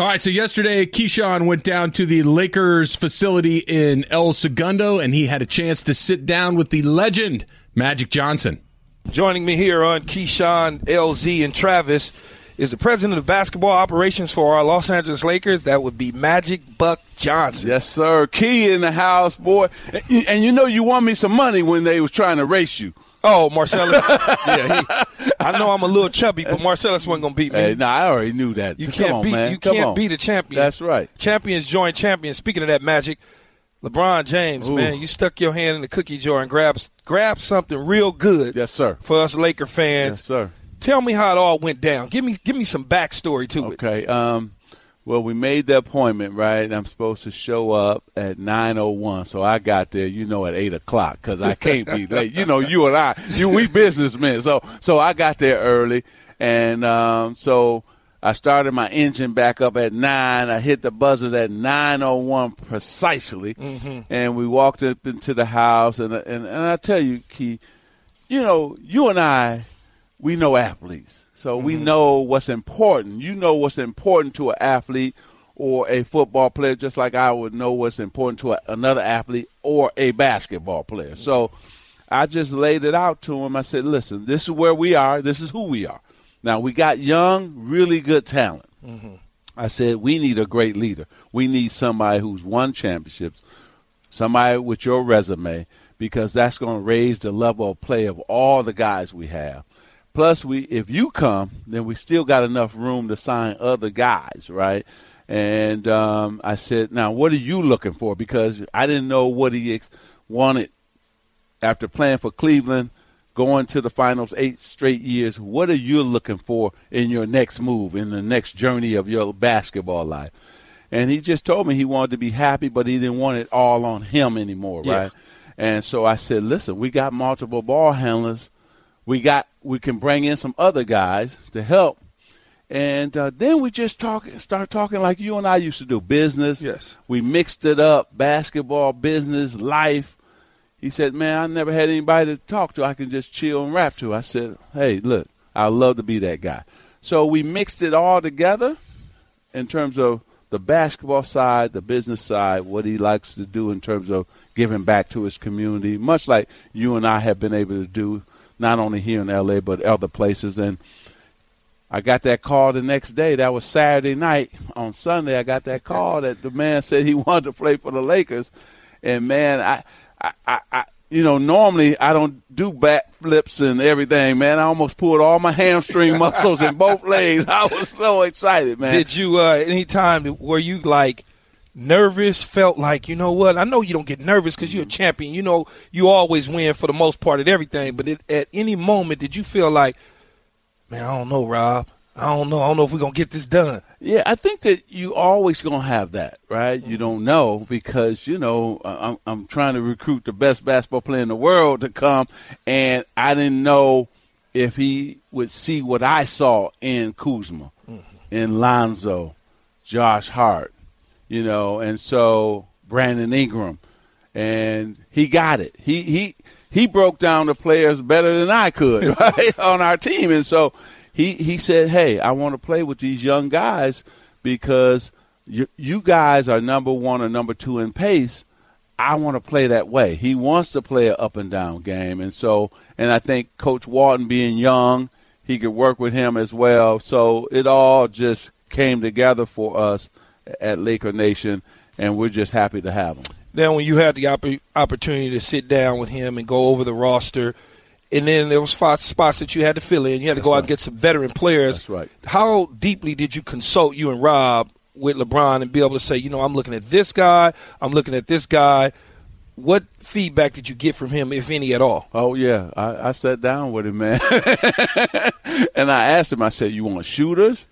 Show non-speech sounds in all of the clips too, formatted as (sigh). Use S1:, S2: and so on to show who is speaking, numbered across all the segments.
S1: All right, so yesterday Keyshawn went down to the Lakers facility in El Segundo and he had a chance to sit down with the legend, Magic Johnson.
S2: Joining me here on Keyshawn, LZ, and Travis is the president of basketball operations for our Los Angeles Lakers. That would be Magic Buck Johnson.
S3: Yes, sir. Key in the house, boy. And, and you know you won me some money when they was trying to race you.
S2: Oh, Marcellus. (laughs) yeah, he, I know I'm a little chubby, but Marcellus wasn't going to beat me.
S3: Hey, nah, I already knew that.
S2: You can't
S3: on,
S2: beat
S3: man.
S2: you
S3: Come
S2: can't
S3: on.
S2: beat a champion.
S3: That's right.
S2: Champions join champions. Speaking of that magic, LeBron James,
S3: Ooh.
S2: man, you stuck your hand in the cookie jar and grabbed grabbed something real good.
S3: Yes, sir.
S2: For us Laker fans.
S3: Yes, sir.
S2: Tell me how it all went down. Give me give me some backstory to it.
S3: Okay. Um, well, we made the appointment, right? I'm supposed to show up at 9:01, so I got there, you know, at eight o'clock because I can't be (laughs) late. You know, you and I, you we businessmen, so so I got there early, and um, so I started my engine back up at nine. I hit the buzzer at 9:01 precisely, and we walked up into the house, and and and I tell you, Key, you know, you and I, we know athletes. So we mm-hmm. know what's important. You know what's important to an athlete or a football player, just like I would know what's important to a, another athlete or a basketball player. So I just laid it out to him. I said, listen, this is where we are. This is who we are. Now, we got young, really good talent. Mm-hmm. I said, we need a great leader. We need somebody who's won championships, somebody with your resume, because that's going to raise the level of play of all the guys we have. Plus, we if you come, then we still got enough room to sign other guys, right? And um, I said, now what are you looking for? Because I didn't know what he ex- wanted after playing for Cleveland, going to the finals eight straight years. What are you looking for in your next move, in the next journey of your basketball life? And he just told me he wanted to be happy, but he didn't want it all on him anymore,
S2: Yeah.
S3: right? And so I said, listen, we got multiple ball handlers. We got we can bring in some other guys to help. And uh, then we just talk, start talking like you and I used to do business.
S2: Yes.
S3: We mixed it up, basketball, business, life. He said, "Man, I never had anybody to talk to. I can just chill and rap to." I said, "Hey, look, I'd love to be that guy." So we mixed it all together in terms of the basketball side, the business side, what he likes to do in terms of giving back to his community, much like you and I have been able to do, not only here in LA but other places. And I got that call the next day. That was Saturday night. On Sunday, I got that call that the man (laughs) said he wanted to play for the Lakers. And man, I, I, I, I you know, normally I don't do back flips and everything, man. I almost pulled all my hamstring muscles in both (laughs) legs. I was so excited, man.
S2: Did you uh any time were you like nervous, felt like, you know what? I know you don't get nervous cuz you're a mm-hmm. champion. You know you always win for the most part at everything, but it, at any moment did you feel like, man, I don't know, Rob. I don't know. I don't know if we're going to get this done.
S3: Yeah, I think that you always gonna have that, right? You mm-hmm. don't know because you know I'm, I'm trying to recruit the best basketball player in the world to come, and I didn't know if he would see what I saw in Kuzma, mm-hmm. in Lonzo, Josh Hart, you know, and so Brandon Ingram, and he got it. He he he broke down the players better than I could, (laughs) right, on our team, and so he he said, "Hey, I want to play with these young guys because you you guys are number one or number two in pace." I want to play that way. He wants to play an up and down game, and so and I think Coach Walton being young, he could work with him as well. So it all just came together for us at Laker Nation, and we're just happy to have him.
S2: Then when you had the opp- opportunity to sit down with him and go over the roster, and then there was spots, spots that you had to fill in. You had to
S3: That's
S2: go out and get some veteran players.
S3: That's right.
S2: How deeply did you consult you and Rob with LeBron and be able to say, you know, I'm looking at this guy, I'm looking at this guy. What feedback did you get from him, if any at all?
S3: Oh yeah, I, I sat down with him, man, (laughs) and I asked him. I said, "You want shooters?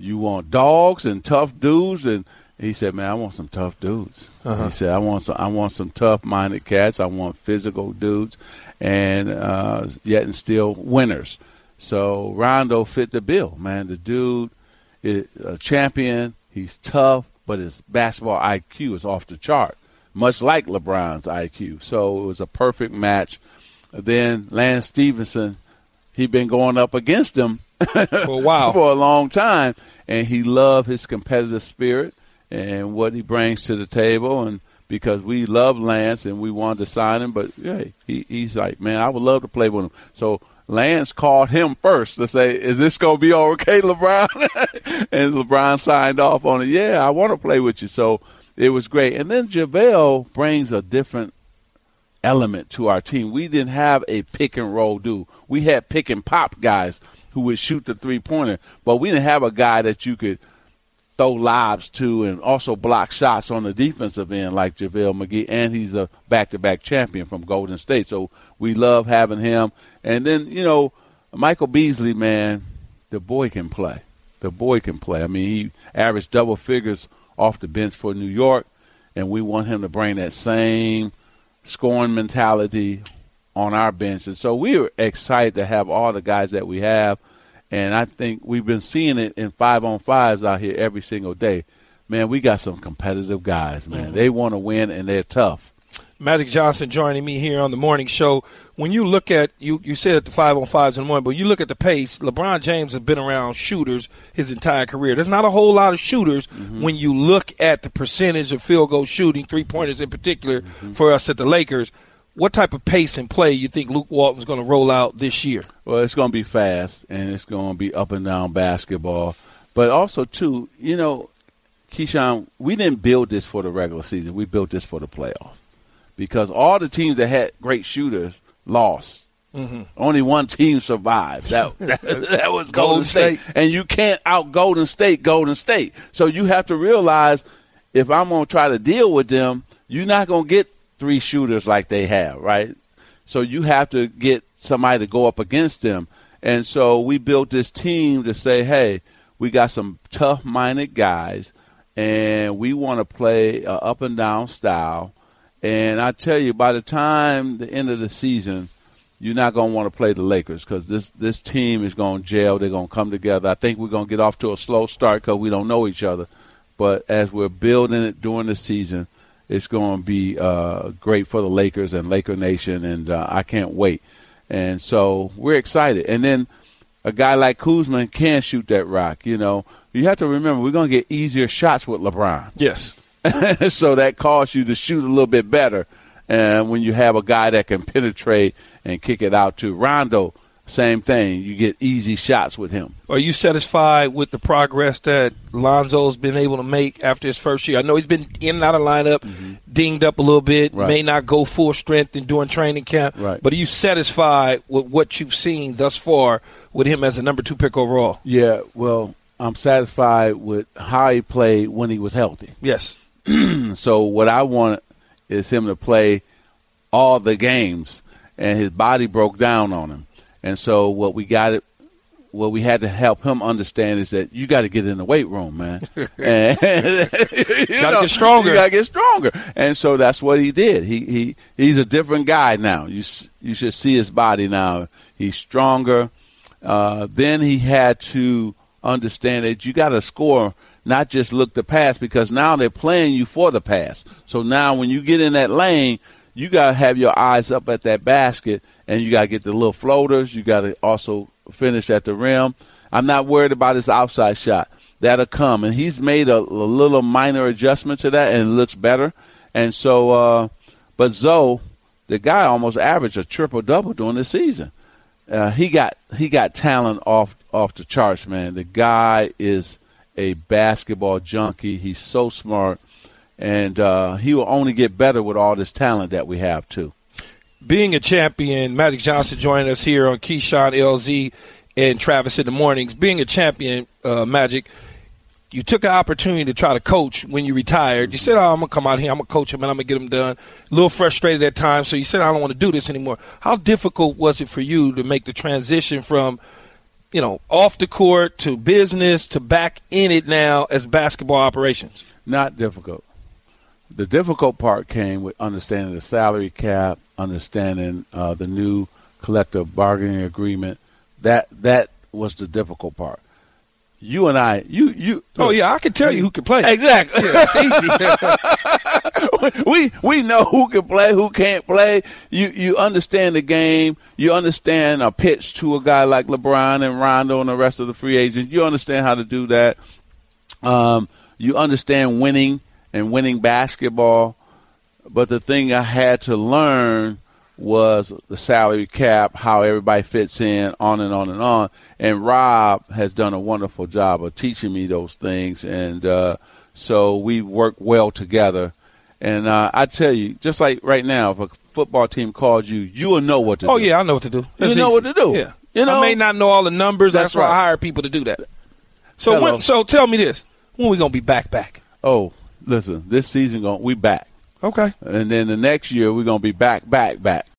S3: You want dogs and tough dudes?" And he said, "Man, I want some tough dudes." He said, "I want some. I want some tough-minded cats. I want physical dudes, and uh, yet and still winners." So Rondo fit the bill, man. The dude is a champion. He's tough, but his basketball IQ is off the chart, much like LeBron's IQ. So it was a perfect match. Then Lance Stephenson, he'd been going up against him (laughs)
S2: for a while,
S3: for a long time, and he loved his competitive spirit and what he brings to the table, and because we love Lance and we wanted to sign him, but yeah, he, he's like, man, I would love to play with him. So Lance called him first to say, "Is this gonna be okay, (laughs) LeBron?" (laughs) and LeBron signed off on it. Yeah, I want to play with you. So it was great. And then JaVale brings a different element to our team. We didn't have a pick and roll dude. We had pick and pop guys who would shoot the three pointer, but we didn't have a guy that you could throw lobs to and also block shots on the defensive end like JaVale McGee. And he's a back to back champion from Golden State. So we love having him. And then, you know, Michael Beasley, man, the boy can play. The boy can play. I mean, he averaged double figures off the bench for New York, and we want him to bring that same scoring mentality on our bench. And so we are excited to have all the guys that we have. And I think we've been seeing it in five on fives out here every single day. Man, we got some competitive guys, man. Mm-hmm. They want to win and they're tough.
S2: Magic Johnson joining me here on the morning show. When you look at you, you said the five on fives in the morning, but you look at the pace. LeBron James has been around shooters his entire career. There's not a whole lot of shooters mm-hmm. when you look at the percentage of field goal shooting, three pointers in particular, mm-hmm. for us at the Lakers. What type of pace and play you think Luke Walton's going to roll out this year?
S3: Well, it's going to be fast and it's going to be up and down basketball, but also too, you know, Keyshawn, we didn't build this for the regular season. We built this for the playoffs because all the teams that had great shooters lost. Mm-hmm. Only one team survived. That that, (laughs) (laughs) that was Golden, Golden State. State. and you can't out Golden State. Golden State. So you have to realize if I'm going to try to deal with them, you're not going to get three shooters like they have, right? So you have to get somebody to go up against them. And so we built this team to say, hey, we got some tough minded guys, and we want to play a up and down style. And I tell you, by the time the end of the season, you're not going to want to play the Lakers because this this team is going to gel. They're going to come together. I think we're going to get off to a slow start because we don't know each other. But as we're building it during the season, it's going to be uh, great for the Lakers and Laker Nation, and uh, I can't wait. And so we're excited. And then a guy like Kuzma can shoot that rock. You know, you have to remember we're going to get easier shots with LeBron.
S2: Yes. (laughs)
S3: so that causes you to shoot a little bit better. And when you have a guy that can penetrate and kick it out to Rondo, same thing. You get easy shots with him.
S2: Are you satisfied with the progress that Lonzo's been able to make after his first year? I know he's been in and out of lineup, mm-hmm. dinged up a little bit, right. may not go full strength in doing training camp.
S3: Right.
S2: But are you satisfied with what you've seen thus far with him as a number two pick overall?
S3: Yeah, well, I'm satisfied with how he played when he was healthy.
S2: Yes. (clears throat)
S3: so what I want is him to play all the games, and his body broke down on him. And so what we got what we had to help him understand is that you got to get in the weight room, man. (laughs) and, (laughs)
S2: you got to get stronger.
S3: You got to get stronger. And so that's what he did. He he he's a different guy now. You you should see his body now. He's stronger. Uh, then he had to understand that you got to score, not just look the pass, because now they're playing you for the pass. So now when you get in that lane, you got to have your eyes up at that basket and you got to get the little floaters. You got to also finish at the rim. I'm not worried about his outside shot. That'll come, and he's made a, a little minor adjustment to that, and it looks better. And so, uh, but Zoe, the guy almost averaged a triple double during the season. Uh, he got he got talent off off the charts, man. The guy is a basketball junkie. He's so smart, and uh, he will only get better with all this talent that we have too
S2: being a champion, Magic Johnson joining us here on Keyshawn LZ and Travis in the mornings. Being a champion, uh, Magic, you took an opportunity to try to coach when you retired. You said, "Oh, I'm gonna come out here. I'm gonna coach him, and I'm gonna get him done." A little frustrated at times, so you said, "I don't want to do this anymore." How difficult was it for you to make the transition from, you know, off the court to business to back in it now as basketball operations?
S3: Not difficult. The difficult part came with understanding the salary cap, understanding uh, the new collective bargaining agreement. That that was the difficult part. you and I, you, you.
S2: Oh yeah, I can tell you who can play.
S3: Exactly. It's easy. (laughs) We we know who can play, who can't play. You you understand the game. You understand a pitch to a guy like LeBron and Rondo and the rest of the free agents. You understand how to do that. Um, you understand winning and winning basketball. But the thing I had to learn was the salary cap, how everybody fits in, on and on and on. And Rob has done a wonderful job of teaching me those things, and uh, so we work well together. And uh, I tell you, just like right now, if a football team calls you, you will know what to
S2: Oh
S3: do.
S2: Oh yeah, I know what to do. That's
S3: You know
S2: easy.
S3: what to do.
S2: Yeah,
S3: You know?
S2: I may not know all the numbers. That's,
S3: That's
S2: why I hire people to do that. So when, so tell me this: when we gonna be back back?
S3: Oh, listen, this season going we back,
S2: Okay.
S3: and then the next year we're gonna be back, back, back.